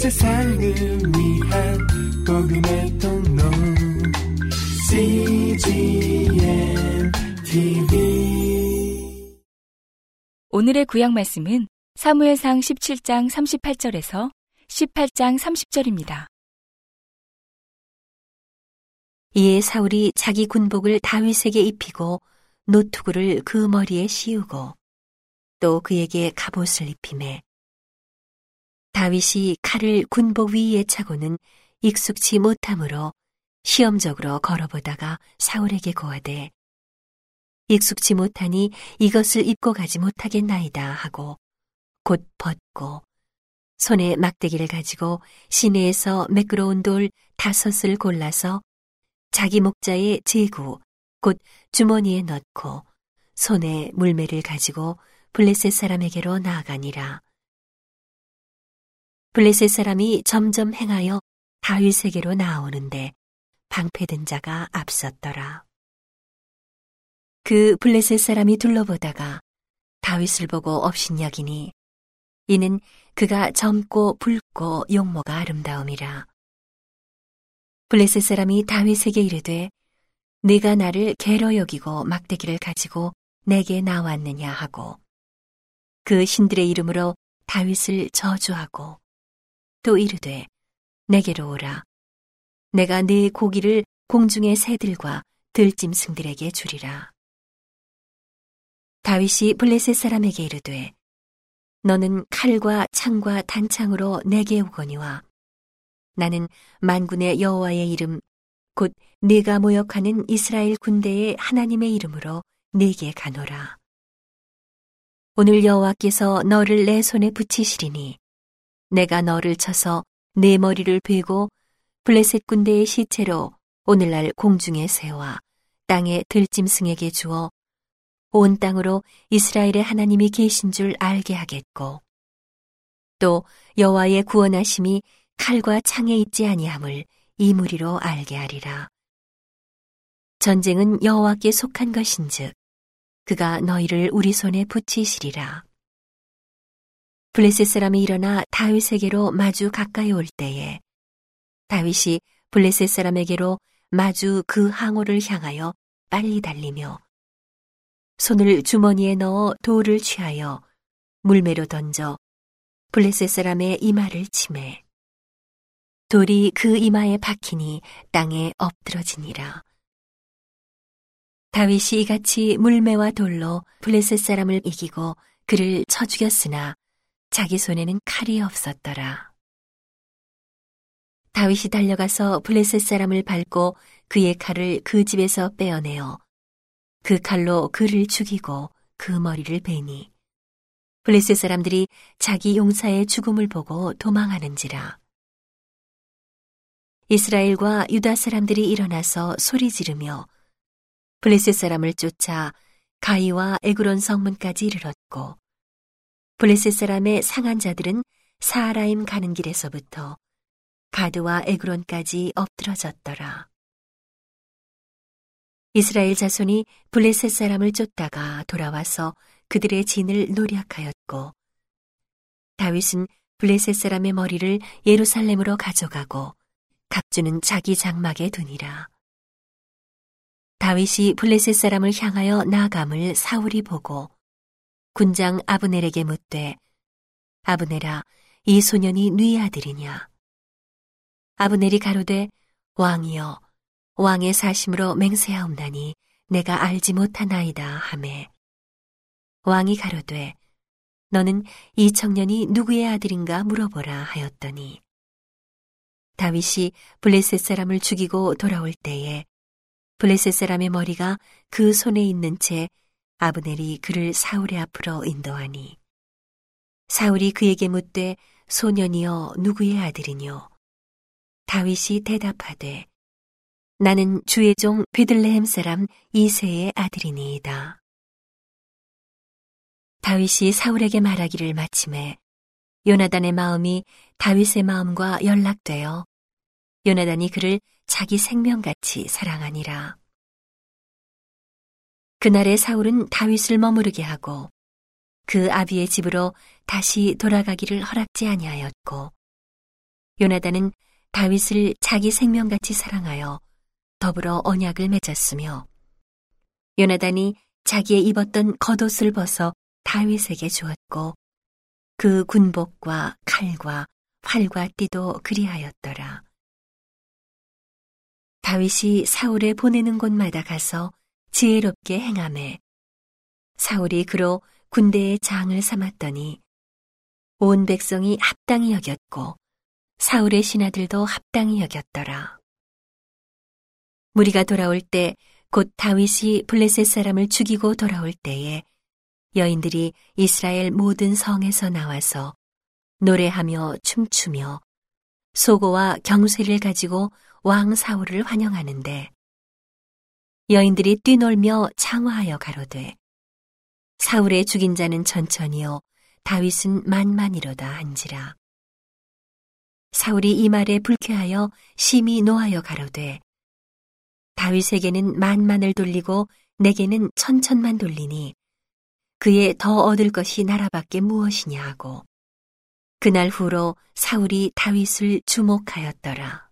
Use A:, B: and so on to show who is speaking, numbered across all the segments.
A: 세상을 위한 복음의 통로 CGM TV
B: 오늘의 구약 말씀은 사무엘상 17장 38절에서 18장 30절입니다.
C: 이에 사울이 자기 군복을 다윗에게 입히고 노투구를 그 머리에 씌우고 또 그에게 갑옷을 입히매 다윗이 칼을 군복 위에 차고는 익숙치 못하므로 시험적으로 걸어보다가 사울에게 고하되 익숙치 못하니 이것을 입고 가지 못하겠나이다 하고 곧 벗고 손에 막대기를 가지고 시내에서 매끄러운 돌 다섯을 골라서 자기 목자의 제구 곧 주머니에 넣고 손에 물매를 가지고 블레셋 사람에게로 나아가니라. 블레셋 사람이 점점 행하여 다윗에게로 나오는데 방패든 자가 앞섰더라. 그 블레셋 사람이 둘러보다가 다윗을 보고 업신여기니 이는 그가 젊고 붉고 용모가 아름다움이라. 블레셋 사람이 다윗에게 이르되 네가 나를 개로 여기고 막대기를 가지고 내게 나왔느냐 하고 그 신들의 이름으로 다윗을 저주하고 또 이르되 내게로 오라 내가 네 고기를 공중의 새들과 들짐승들에게 주리라 다윗이 블레셋 사람에게 이르되 너는 칼과 창과 단창으로 내게 오거니와 나는 만군의 여호와의 이름 곧 네가 모욕하는 이스라엘 군대의 하나님의 이름으로 네게 가노라. 오늘 여호와께서 너를 내 손에 붙이시리니 내가 너를 쳐서 내 머리를 베고 블레셋 군대의 시체로 오늘날 공중에 새와 땅의 들짐승에게 주어 온 땅으로 이스라엘의 하나님이 계신 줄 알게 하겠고 또 여호와의 구원하심이 칼과 창에 있지 아니함을 이 무리로 알게 하리라. 전쟁은 여호와께 속한 것인즉 그가 너희를 우리 손에 붙이시리라. 블레셋 사람이 일어나 다윗에게로 마주 가까이 올 때에 다윗이 블레셋 사람에게로 마주 그 항오를 향하여 빨리 달리며 손을 주머니에 넣어 돌을 취하여 물매로 던져 블레셋 사람의 이마를 치매 돌이 그 이마에 박히니 땅에 엎드러지니라. 다윗이 이같이 물매와 돌로 블레셋 사람을 이기고 그를 쳐 죽였으나 자기 손에는 칼이 없었더라. 다윗이 달려가서 블레셋 사람을 밟고 그의 칼을 그 집에서 빼어내어 그 칼로 그를 죽이고 그 머리를 베니 블레셋 사람들이 자기 용사의 죽음을 보고 도망하는지라. 이스라엘과 유다 사람들이 일어나서 소리 지르며 블레셋 사람을 쫓아 가이와 에그론 성문까지 이르렀고 블레셋 사람의 상한 자들은 사하라임 가는 길에서부터 가드와 에그론까지 엎드러졌더라. 이스라엘 자손이 블레셋 사람을 쫓다가 돌아와서 그들의 진을 노력하였고 다윗은 블레셋 사람의 머리를 예루살렘으로 가져가고 갑주는 자기 장막에 두니라. 다윗이 블레셋 사람을 향하여 나감을 사울이 보고 군장 아브넬에게 묻되 아브넬아 이 소년이 네 아들이냐? 아브넬이 가로되 왕이여 왕의 사심으로 맹세하옵나니 내가 알지 못하나이다 하매. 왕이 가로되 너는 이 청년이 누구의 아들인가 물어보라 하였더니. 다윗이 블레셋 사람을 죽이고 돌아올 때에 블레셋 사람의 머리가 그 손에 있는 채 아브넬이 그를 사울의 앞으로 인도하니 사울이 그에게 묻되 소년이여 누구의 아들이뇨 다윗이 대답하되 나는 주의 종 베들레헴 사람 이세의 아들이니이다. 다윗이 사울에게 말하기를 마침에 요나단의 마음이 다윗의 마음과 연락되어 요나단이 그를 자기 생명같이 사랑하니라. 그날의 사울은 다윗을 머무르게 하고 그 아비의 집으로 다시 돌아가기를 허락지 아니하였고 요나단은 다윗을 자기 생명같이 사랑하여 더불어 언약을 맺었으며 요나단이 자기의 입었던 겉옷을 벗어 다윗에게 주었고 그 군복과 칼과 활과 띠도 그리하였더라. 다윗이 사울에 보내는 곳마다 가서 지혜롭게 행함에 사울이 그로 군대의 장을 삼았더니 온 백성이 합당히 여겼고 사울의 신하들도 합당히 여겼더라. 무리가 돌아올 때 곧 다윗이 블레셋 사람을 죽이고 돌아올 때에 여인들이 이스라엘 모든 성에서 나와서 노래하며 춤추며 소고와 경쇠를 가지고 왕 사울을 환영하는데 여인들이 뛰놀며 창화하여 가로되 사울의 죽인 자는 천천히요 다윗은 만만이로다 한지라 사울이 이 말에 불쾌하여 심히 노하여 가로되 다윗에게는 만만을 돌리고 내게는 천천만 돌리니 그의 더 얻을 것이 나라밖에 무엇이냐 하고 그날 후로 사울이 다윗을 주목하였더라.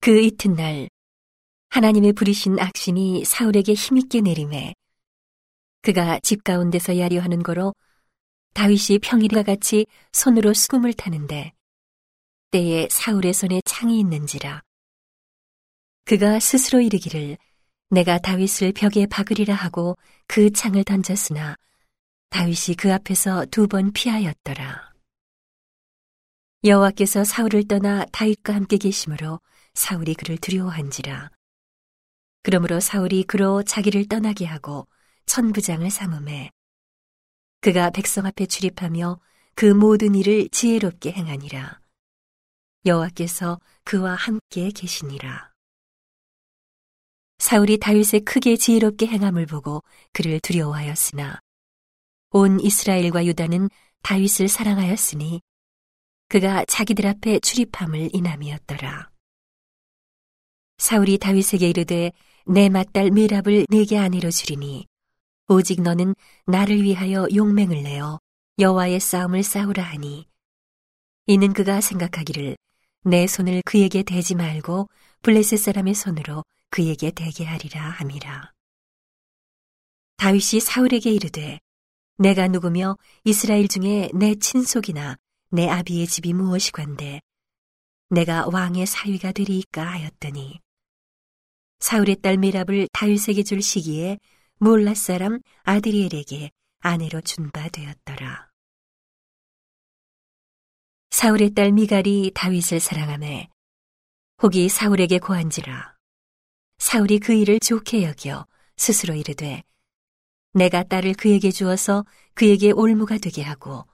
C: 그 이튿날 하나님의 부리신 악신이 사울에게 힘있게 내림에 그가 집 가운데서 야려하는 거로 다윗이 평일과 같이 손으로 수금을 타는데 때에 사울의 손에 창이 있는지라 그가 스스로 이르기를 내가 다윗을 벽에 박으리라 하고 그 창을 던졌으나 다윗이 그 앞에서 두 번 피하였더라. 여호와께서 사울을 떠나 다윗과 함께 계심으로 사울이 그를 두려워한지라. 그러므로 사울이 그로 자기를 떠나게 하고 천부장을 삼음해 그가 백성 앞에 출입하며 그 모든 일을 지혜롭게 행하니라. 여호와께서 그와 함께 계시니라. 사울이 다윗의 크게 지혜롭게 행함을 보고 그를 두려워하였으나 온 이스라엘과 유다는 다윗을 사랑하였으니 그가 자기들 앞에 출입함을 인함이었더라. 사울이 다윗에게 이르되 내 맏딸 미랍을 내게 아내로 주리니 오직 너는 나를 위하여 용맹을 내어 여호와의 싸움을 싸우라 하니. 이는 그가 생각하기를 내 손을 그에게 대지 말고 블레셋 사람의 손으로 그에게 대게 하리라 함이라. 다윗이 사울에게 이르되 내가 누구며 이스라엘 중에 내 친속이나 내 아비의 집이 무엇이관데 내가 왕의 사위가 되리이까 하였더니 사울의 딸 미랍을 다윗에게 줄 시기에 몰라 사람 아드리엘에게 아내로 준 바 되었더라. 사울의 딸 미갈이 다윗을 사랑하매 혹이 사울에게 고한지라 사울이 그 일을 좋게 여겨 스스로 이르되 내가 딸을 그에게 주어서 그에게 올무가 되게 하고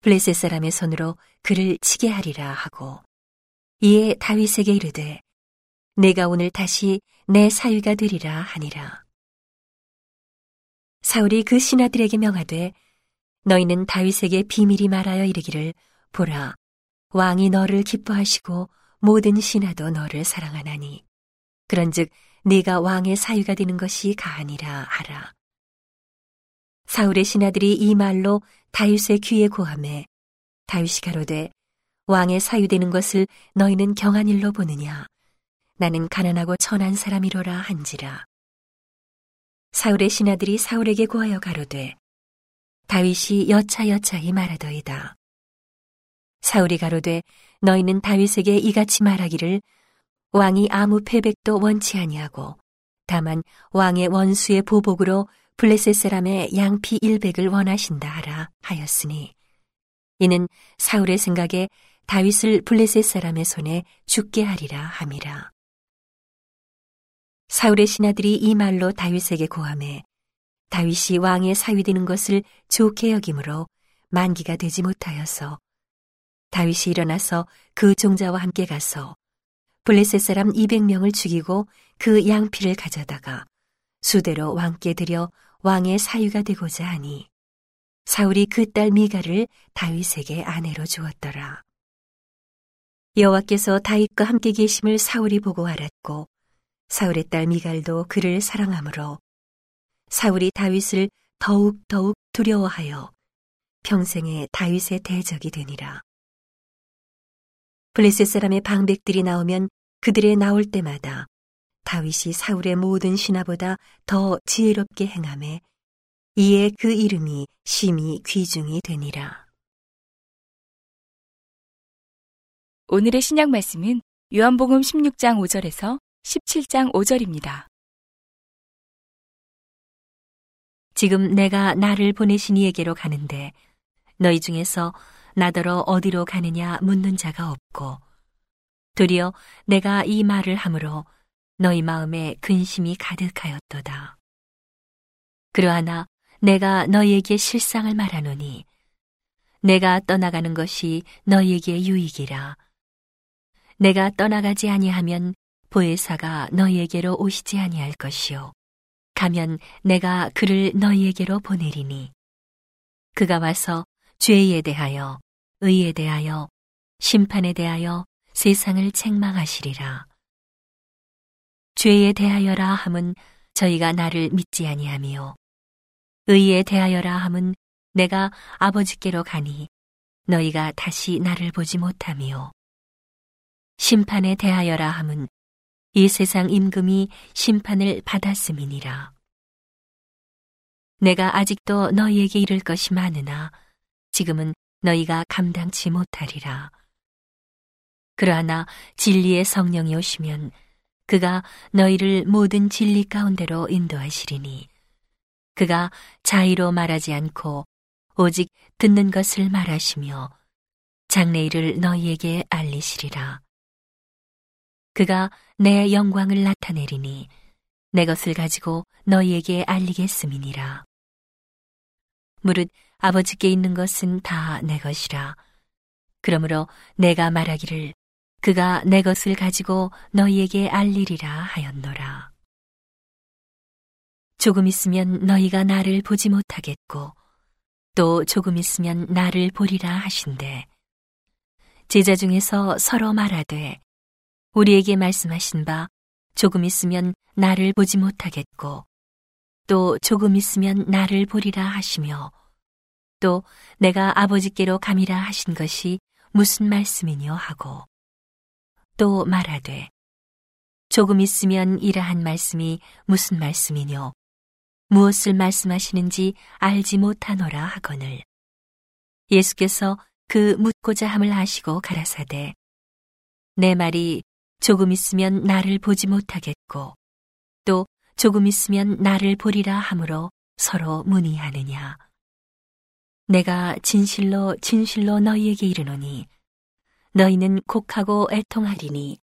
C: 블레셋 사람의 손으로 그를 치게 하리라 하고 이에 다윗에게 이르되 내가 오늘 다시 내 사위가 되리라 하니라. 사울이 그 신하들에게 명하되 너희는 다윗에게 비밀이 말하여 이르기를 보라. 왕이 너를 기뻐하시고 모든 신하도 너를 사랑하나니. 그런즉 네가 왕의 사위가 되는 것이 가하니라 하라. 사울의 신하들이 이 말로 다윗의 귀에 고함해 다윗이 가로되 왕의 사위 되는 것을 너희는 경한 일로 보느냐 나는 가난하고 천한 사람이로라 한지라 사울의 신하들이 사울에게 고하여 가로되 다윗이 여차여차히 말하더이다 사울이 가로되 너희는 다윗에게 이같이 말하기를 왕이 아무 패백도 원치 아니하고 다만 왕의 원수의 보복으로 블레셋 사람의 양피 일백을 원하신다 하라 하였으니 이는 사울의 생각에 다윗을 블레셋 사람의 손에 죽게 하리라 함이라. 사울의 신하들이 이 말로 다윗에게 고함해 다윗이 왕의 사위 되는 것을 좋게 여김으로 만기가 되지 못하여서 다윗이 일어나서 그 종자와 함께 가서 블레셋 사람 200명을 죽이고 그 양피를 가져다가 수대로 왕께 들여 왕의 사유가 되고자 하니 사울이 그 딸 미가를 다윗에게 아내로 주었더라. 여호와께서 다윗과 함께 계심을 사울이 보고 알았고 사울의 딸 미갈도 그를 사랑하므로 사울이 다윗을 더욱 더욱 두려워하여 평생에 다윗의 대적이 되니라. 블레셋 사람의 방백들이 나오면 그들의 나올 때마다 다윗이 사울의 모든 신하보다 더 지혜롭게 행함에 이에 그 이름이 심히 귀중이 되니라.
B: 오늘의 신약 말씀은 요한복음 16장 5절에서 17장 5절입니다.
C: 지금 내가 나를 보내신 이에게로 가는데 너희 중에서 나더러 어디로 가느냐 묻는 자가 없고 도리어 내가 이 말을 함으로 너희 마음에 근심이 가득하였도다. 그러하나 내가 너희에게 실상을 말하노니 내가 떠나가는 것이 너희에게 유익이라. 내가 떠나가지 아니하면 보혜사가 너희에게로 오시지 아니할 것이요. 가면 내가 그를 너희에게로 보내리니 그가 와서 죄에 대하여 의에 대하여 심판에 대하여 세상을 책망하시리라. 죄에 대하여라 함은 저희가 나를 믿지 아니하며 의에 대하여라 함은 내가 아버지께로 가니 너희가 다시 나를 보지 못하며 심판에 대하여라 함은 이 세상 임금이 심판을 받았음이니라. 내가 아직도 너희에게 이를 것이 많으나 지금은 너희가 감당치 못하리라. 그러나 진리의 성령이 오시면 그가 너희를 모든 진리 가운데로 인도하시리니 그가 자의로 말하지 않고 오직 듣는 것을 말하시며 장래일을 너희에게 알리시리라. 그가 내 영광을 나타내리니 내 것을 가지고 너희에게 알리겠음이니라. 무릇 아버지께 있는 것은 다 내 것이라. 그러므로 내가 말하기를 그가 내 것을 가지고 너희에게 알리리라 하였노라. 조금 있으면 너희가 나를 보지 못하겠고 또 조금 있으면 나를 보리라 하신대. 제자 중에서 서로 말하되 우리에게 말씀하신 바 조금 있으면 나를 보지 못하겠고 또 조금 있으면 나를 보리라 하시며 또 내가 아버지께로 감이라 하신 것이 무슨 말씀이뇨 하고 또 말하되 조금 있으면 이러한 말씀이 무슨 말씀이뇨? 무엇을 말씀하시는지 알지 못하노라 하거늘. 예수께서 그 묻고자 함을 아시고 가라사대 내 말이 조금 있으면 나를 보지 못하겠고 또 조금 있으면 나를 보리라 하므로 서로 문의하느냐. 내가 진실로 진실로 너희에게 이르노니 너희는 곡하고 애통하리니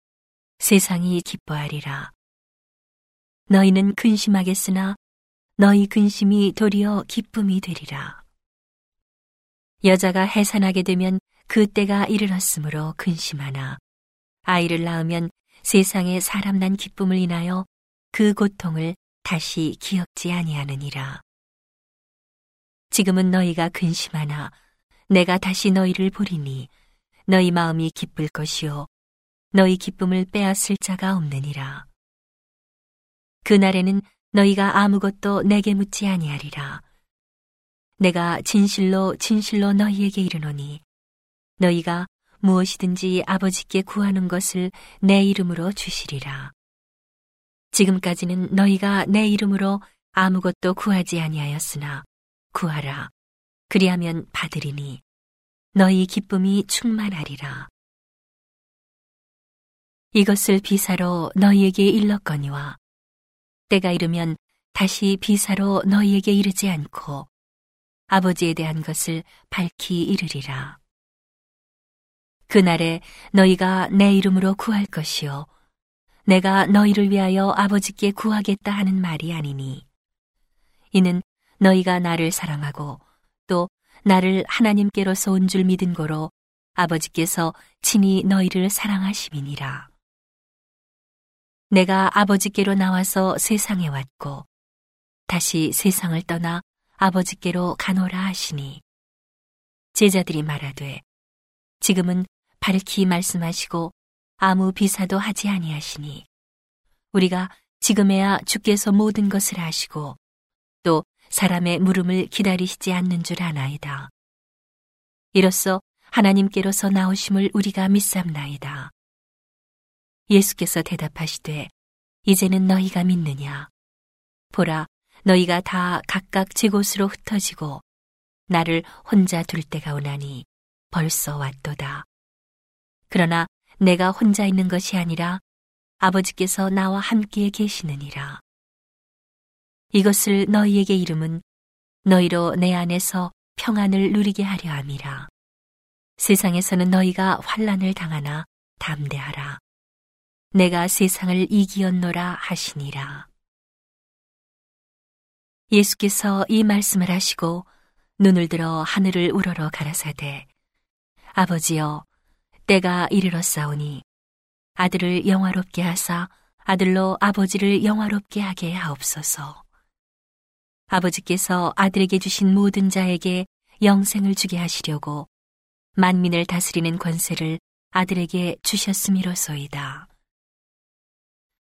C: 세상이 기뻐하리라. 너희는 근심하겠으나 너희 근심이 도리어 기쁨이 되리라. 여자가 해산하게 되면 그 때가 이르렀으므로 근심하나 아이를 낳으면 세상에 사람 난 기쁨을 인하여 그 고통을 다시 기억지 아니하느니라. 지금은 너희가 근심하나 내가 다시 너희를 보리니 너희 마음이 기쁠 것이요 너희 기쁨을 빼앗을 자가 없느니라. 그날에는 너희가 아무것도 내게 묻지 아니하리라. 내가 진실로 진실로 너희에게 이르노니 너희가 무엇이든지 아버지께 구하는 것을 내 이름으로 주시리라. 지금까지는 너희가 내 이름으로 아무것도 구하지 아니하였으나 구하라. 그리하면 받으리니 너희 기쁨이 충만하리라. 이것을 비사로 너희에게 일렀거니와 때가 이르면 다시 비사로 너희에게 이르지 않고 아버지에 대한 것을 밝히 이르리라. 그날에 너희가 내 이름으로 구할 것이요. 내가 너희를 위하여 아버지께 구하겠다 하는 말이 아니니. 이는 너희가 나를 사랑하고 또 나를 하나님께로서 온 줄 믿은 거로 아버지께서 친히 너희를 사랑하심이니라. 내가 아버지께로 나와서 세상에 왔고 다시 세상을 떠나 아버지께로 가노라 하시니 제자들이 말하되 지금은 밝히 말씀하시고 아무 비사도 하지 아니하시니 우리가 지금에야 주께서 모든 것을 아시고 또 사람의 물음을 기다리시지 않는 줄 아나이다. 이로써 하나님께로서 나오심을 우리가 믿삼나이다. 예수께서 대답하시되 이제는 너희가 믿느냐 보라 너희가 다 각각 제 곳으로 흩어지고 나를 혼자 둘 때가 오나니 벌써 왔도다. 그러나 내가 혼자 있는 것이 아니라 아버지께서 나와 함께 계시느니라. 이것을 너희에게 이름은 너희로 내 안에서 평안을 누리게 하려 함이라. 세상에서는 너희가 환란을 당하나 담대하라. 내가 세상을 이기었노라 하시니라. 예수께서 이 말씀을 하시고 눈을 들어 하늘을 우러러 가라사대 아버지여 때가 이르렀사오니 아들을 영화롭게 하사 아들로 아버지를 영화롭게 하게 하옵소서. 아버지께서 아들에게 주신 모든 자에게 영생을 주게 하시려고 만민을 다스리는 권세를 아들에게 주셨음이로소이다.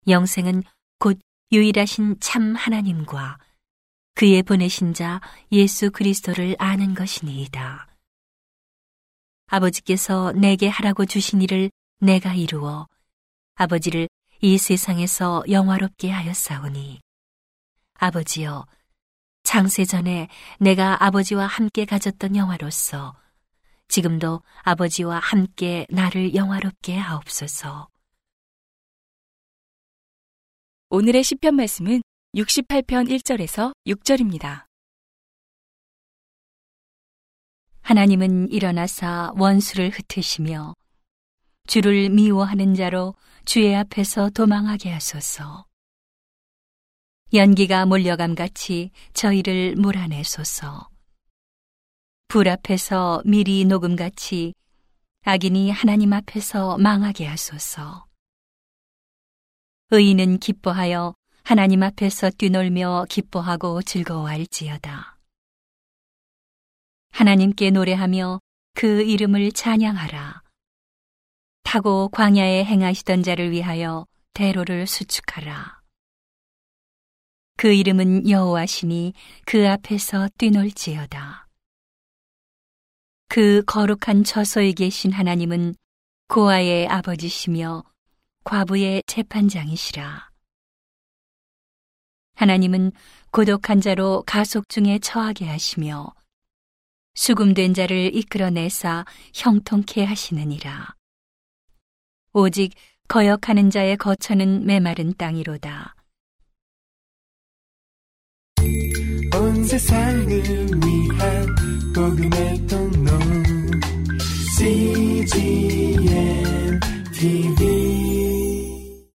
C: 영생은 곧 유일하신 참 하나님과 그의 보내신 자 예수 그리스도를 아는 것이니이다. 아버지께서 내게 하라고 주신 일을 내가 이루어 아버지를 이 세상에서 영화롭게 하였사오니 아버지여 장세 전에 내가 아버지와 함께 가졌던 영화로서 지금도 아버지와 함께 나를 영화롭게 하옵소서.
B: 오늘의 시편 말씀은 68편 1절에서 6절입니다.
C: 하나님은 일어나사 원수를 흩으시며 주를 미워하는 자로 주의 앞에서 도망하게 하소서. 연기가 몰려감 같이 저희를 몰아내소서. 불 앞에서 미리 녹음 같이 악인이 하나님 앞에서 망하게 하소서. 의인은 기뻐하여 하나님 앞에서 뛰놀며 기뻐하고 즐거워할지어다. 하나님께 노래하며 그 이름을 찬양하라. 타고 광야에 행하시던 자를 위하여 대로를 수축하라. 그 이름은 여호와시니 그 앞에서 뛰놀지어다. 그 거룩한 처소에 계신 하나님은 고아의 아버지시며 과부의 재판장이시라. 하나님은 고독한 자로 가속 중에 처하게 하시며 수금된 자를 이끌어내사 형통케 하시느니라. 오직 거역하는 자의 거처는 메마른 땅이로다.
A: 온 세상을 위한 복음의 통로 CGM TV